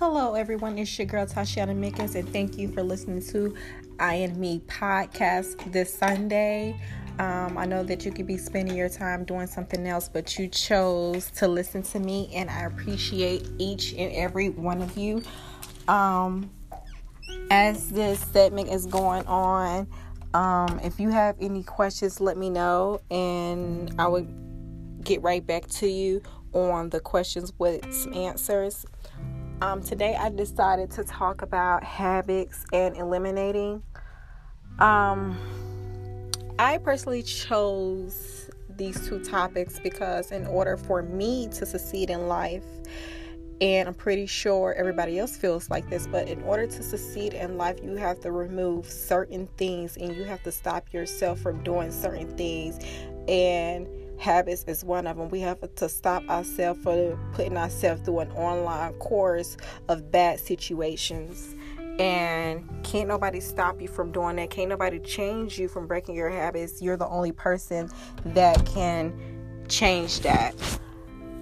Hello, everyone. It's your girl Tashiana Mickens, and thank you for listening to I am Me podcast this Sunday. Um, I know that you could be spending your time doing something else, but you chose to listen to me, and I appreciate each and every one of you. Um, as this segment is going on, um, if you have any questions, let me know, and I will get right back to you on the questions with some answers. Um, today, I decided to talk about habits and eliminating. Um, I personally chose these two topics because, in order for me to succeed in life, and I'm pretty sure everybody else feels like this, but in order to succeed in life, you have to remove certain things and you have to stop yourself from doing certain things. And habits is one of them. We have to stop ourselves for putting ourselves through an online course of bad situations. And can't nobody stop you from doing that. Can't nobody change you from breaking your habits. You're the only person that can change that.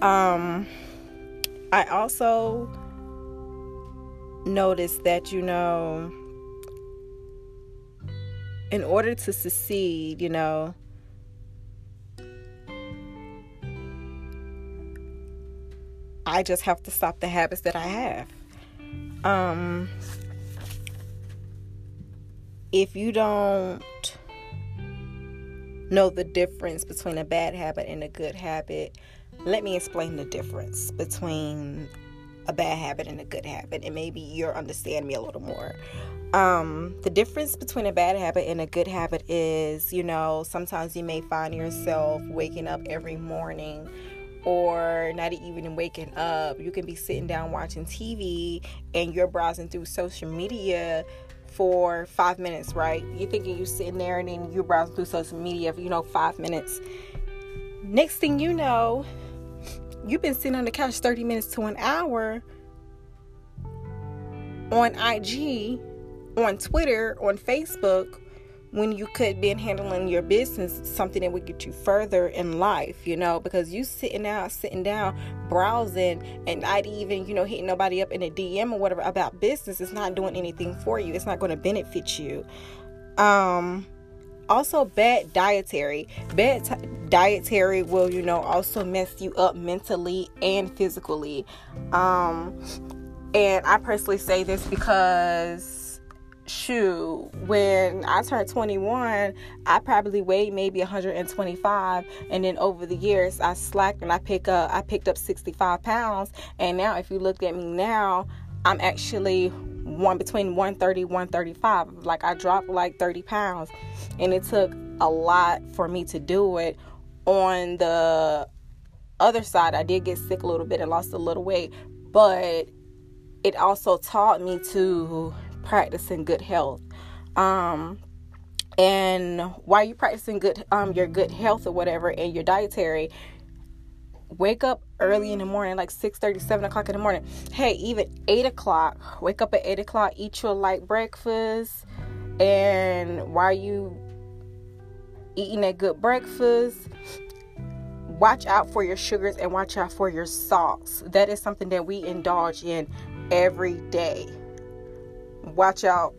Um, I also noticed that, you know, in order to succeed, you know, I just have to stop the habits that I have. Um, if you don't know the difference between a bad habit and a good habit, let me explain the difference between a bad habit and a good habit, and maybe you'll understand me a little more. Um, the difference between a bad habit and a good habit is, you know, sometimes you may find yourself waking up every morning or not even waking up. You can be sitting down watching TV and you're browsing through social media for five minutes, right? You're thinking you're sitting there and then you're browsing through social media for, you know, five minutes. Next thing you know, you've been sitting on the couch 30 minutes to an hour on IG, on Twitter, on Facebook, when you could been handling your business something that would get you further in life you know because you sitting out sitting down browsing and not even you know hitting nobody up in a dm or whatever about business is not doing anything for you. It's not going to benefit you. Um also bad dietary. Bad t- dietary will you know also mess you up mentally and physically. Um and i personally say this because shoot, when I turned 21, I probably weighed maybe 125, and then over the years I slacked and I pick up I picked up 65 pounds, and now if you look at me now, I'm actually one between 130 135 like i dropped like 30 pounds. And it took a lot for me to do it. On the other side i did get sick a little bit and lost a little weight but it also taught me to practicing good health. Um, and while you're practicing good um your good health or whatever and your dietary wake up early in the morning like 6 30 7 o'clock in the morning. Hey even 8 o'clock wake up at 8 o'clock eat your light breakfast. And while you eating a good breakfast watch out for your sugars and watch out for your salts. That is something that we indulge in every day watch out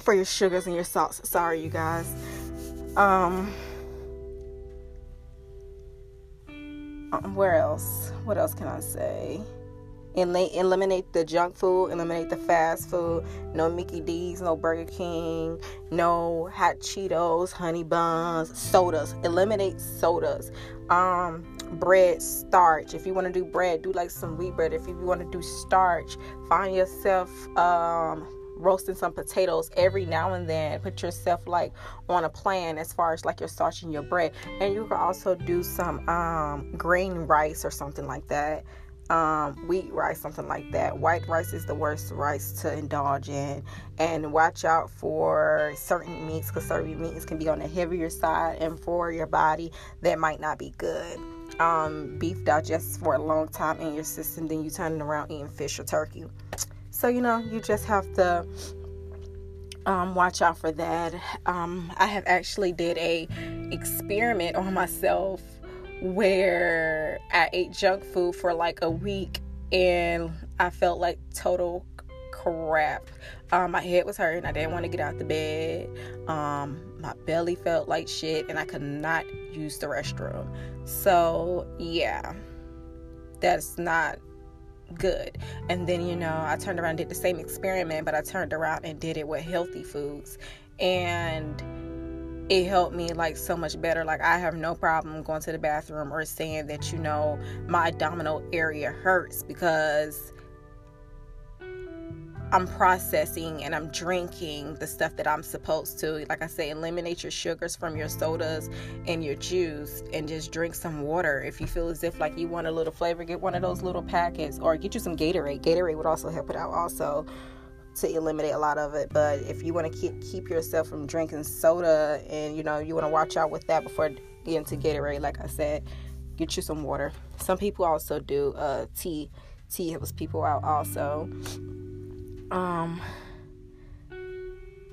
for your sugars and your salts. Sorry, you guys. Um, um where else? What else can I say? eliminate the junk food, eliminate the fast food. No Mickey D's, no Burger King, no hot Cheetos, honey buns, sodas. Eliminate sodas. Um, bread, starch. If you want to do bread, do like some wheat bread. If you want to do starch, find yourself um roasting some potatoes every now and then put yourself like on a plan as far as like you're starching your bread. And you can also do some um, green rice or something like that um, wheat rice something like that. White rice is the worst rice to indulge in. And watch out for certain meats because certain meats can be on the heavier side and for your body that might not be good. Um, beef digests for a long time in your system then you turn it around eating fish or turkey so, you know, you just have to um, watch out for that. Um, I have actually did a experiment on myself where I ate junk food for like a week and I felt like total crap. Um, my head was hurting. I didn't want to get out the bed. Um, my belly felt like shit, and I could not use the restroom. So, yeah, that's not good. And then, you know, I turned around did the same experiment, but I turned around and did it with healthy foods. And it helped me like so much better. Like I have no problem going to the bathroom or saying that, you know, my abdominal area hurts because I'm processing and I'm drinking the stuff that I'm supposed to. Like I say, eliminate your sugars from your sodas and your juice and just drink some water. If you feel as if like you want a little flavor, get one of those little packets or get you some Gatorade. Gatorade would also help it out also to eliminate a lot of it. But if you want to keep keep yourself from drinking soda and you know you want to watch out with that before getting to Gatorade, like I said, get you some water. Some people also do uh, tea. Tea helps people out also um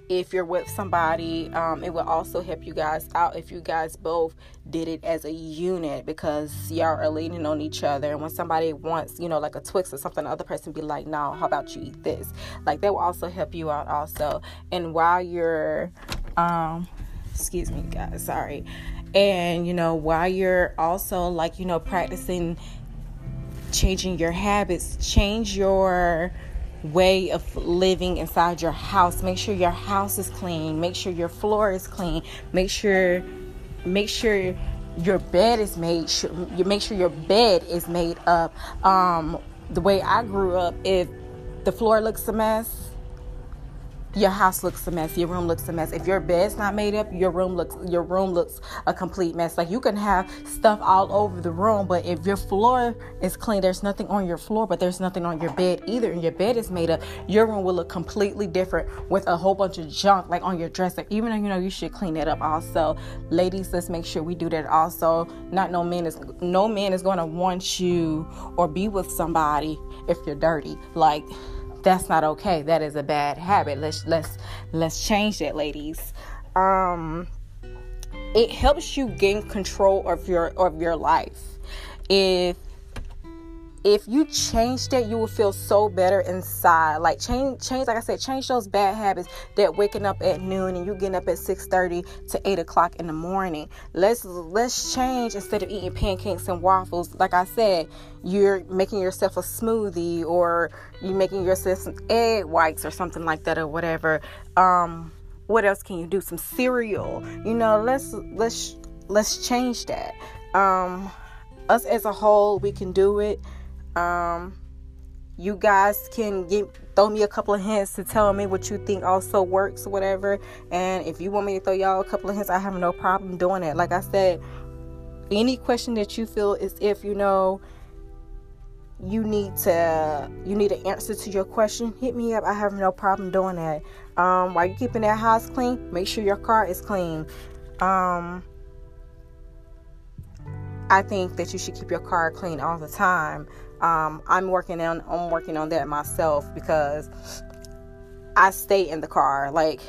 if you're with somebody um, it will also help you guys out if you guys both did it as a unit because y'all are leaning on each other. And when somebody wants you know like a twix or something the other person be like no how about you eat this? Like that will also help you out also. And while you're um excuse me guys sorry. And you know while you're also like you know practicing changing your habits change your way of living inside your house. Make sure your house is clean. Make sure your floor is clean. Make sure make sure your bed is made sure you make sure your bed is made up. Um, the way I grew up, if the floor looks a mess, your house looks a mess your room looks a mess. If your bed's not made up your room looks your room looks a complete mess. Like you can have stuff all over the room but if your floor is clean there's nothing on your floor but there's nothing on your bed either and your bed is made up your room will look completely different with a whole bunch of junk like on your dresser. Even though you know you should clean it up also. Ladies let's make sure we do that also. Not no man is no man is going to want you or be with somebody if you're dirty. Like that's not okay. That is a bad habit. Let's let's let's change that, ladies. Um, it helps you gain control of your of your life. If if you change that, you will feel so better inside. Like change, change. Like I said, change those bad habits that waking up at noon and you getting up at six thirty to eight o'clock in the morning. Let's let's change instead of eating pancakes and waffles. Like I said, you're making yourself a smoothie or you're making yourself some egg whites or something like that or whatever. Um, what else can you do? Some cereal. You know, let's let's let's change that. Um, us as a whole, we can do it. Um, you guys can give, throw me a couple of hints to tell me what you think also works, whatever. And if you want me to throw y'all a couple of hints, I have no problem doing it. Like I said, any question that you feel is if you know you need to you need an answer to your question hit me up i have no problem doing that um, while you're keeping that house clean make sure your car is clean um, i think that you should keep your car clean all the time um, I'm working on I'm working on that myself because I stay in the car. Like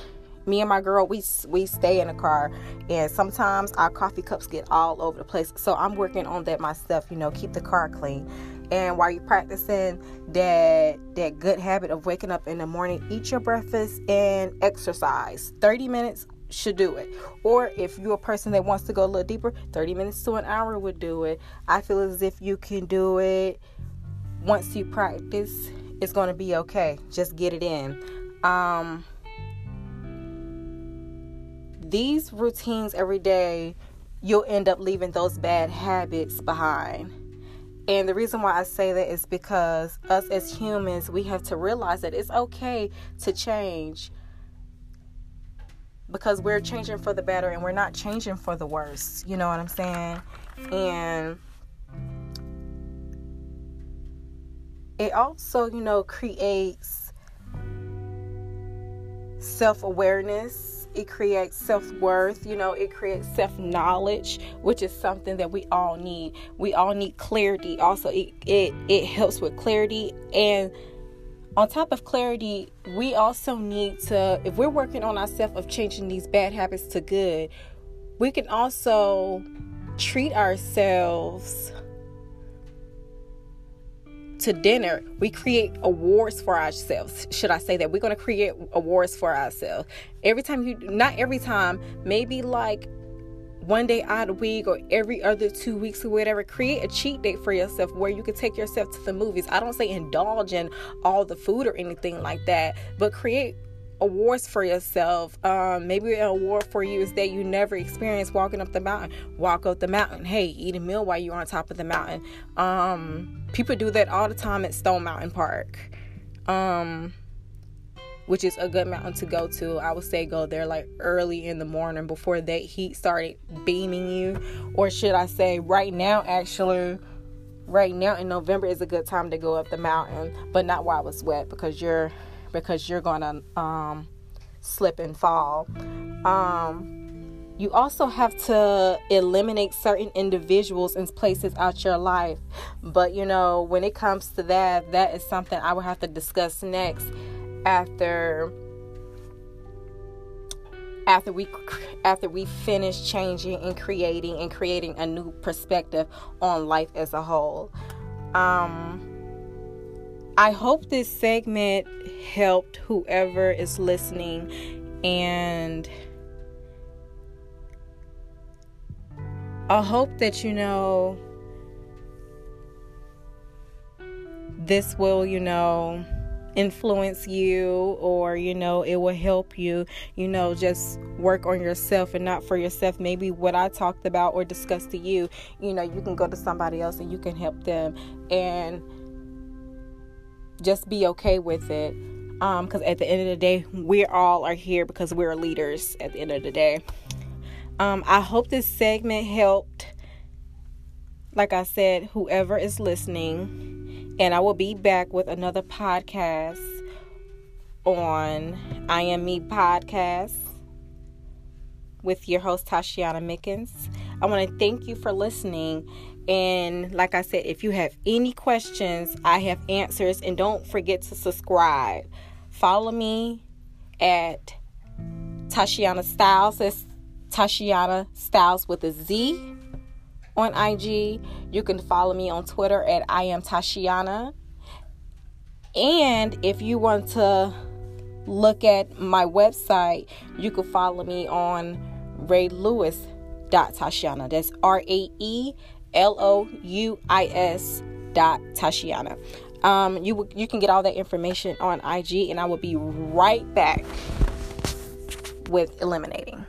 me and my girl, we we stay in the car, and sometimes our coffee cups get all over the place. So I'm working on that myself. You know, keep the car clean. And while you're practicing that that good habit of waking up in the morning, eat your breakfast and exercise. 30 minutes should do it. Or if you're a person that wants to go a little deeper, 30 minutes to an hour would do it. I feel as if you can do it once you practice, it's going to be okay. Just get it in. Um, these routines every day, you'll end up leaving those bad habits behind. And the reason why I say that is because us as humans, we have to realize that it's okay to change because we're changing for the better and we're not changing for the worse. You know what I'm saying? And it also, you know, creates self awareness. It creates self worth, you know, it creates self knowledge, which is something that we all need. We all need clarity. Also, it, it, it helps with clarity. And on top of clarity, we also need to, if we're working on ourselves of changing these bad habits to good, we can also treat ourselves to dinner, we create awards for ourselves. Should I say that? We're going to create awards for ourselves. Every time you, not every time, maybe like one day out of week or every other two weeks or whatever create a cheat date for yourself where you can take yourself to the movies i don't say indulge in all the food or anything like that but create awards for yourself. Um, maybe an award for you is that you never experienced walking up the mountain. Walk up the mountain. Hey, eat a meal while you're on top of the mountain. Um, people do that all the time at Stone Mountain Park, um, which is a good mountain to go to. I would say go there like early in the morning before that heat started beaming you, or should I say, right now, actually right now in November is a good time to go up the mountain, but not while it's wet because you're because you're going to um, slip and fall. Um, you also have to eliminate certain individuals and places out your life. But you know, when it comes to that, that is something I will have to discuss next after after we after we finish changing and creating and creating a new perspective on life as a whole. Um I hope this segment helped whoever is listening and I hope that you know this will, you know, influence you or you know it will help you you know just work on yourself and not for yourself. Maybe what i talked about or discussed to you you know you can go to somebody else and you can help them. And just be okay with it. Because um, at the end of the day we all are here because we're leaders at the end of the day. Um, i hope this segment helped. Like i said whoever is listening and i will be back with another podcast on i am me podcast with your host tashiana mickens. I want to thank you for listening and like I said, if you have any questions, I have answers. And don't forget to subscribe. Follow me at Tashiana Stylez. It's Tashiana Stylez with a Z on IG. You can follow me on Twitter at I am Tashiana. And if you want to look at my website, you can follow me on Rae Louis. Tashiana. That's R A E L O U I S dot Tashiana. Um, you you can get all that information on IG, and I will be right back with eliminating.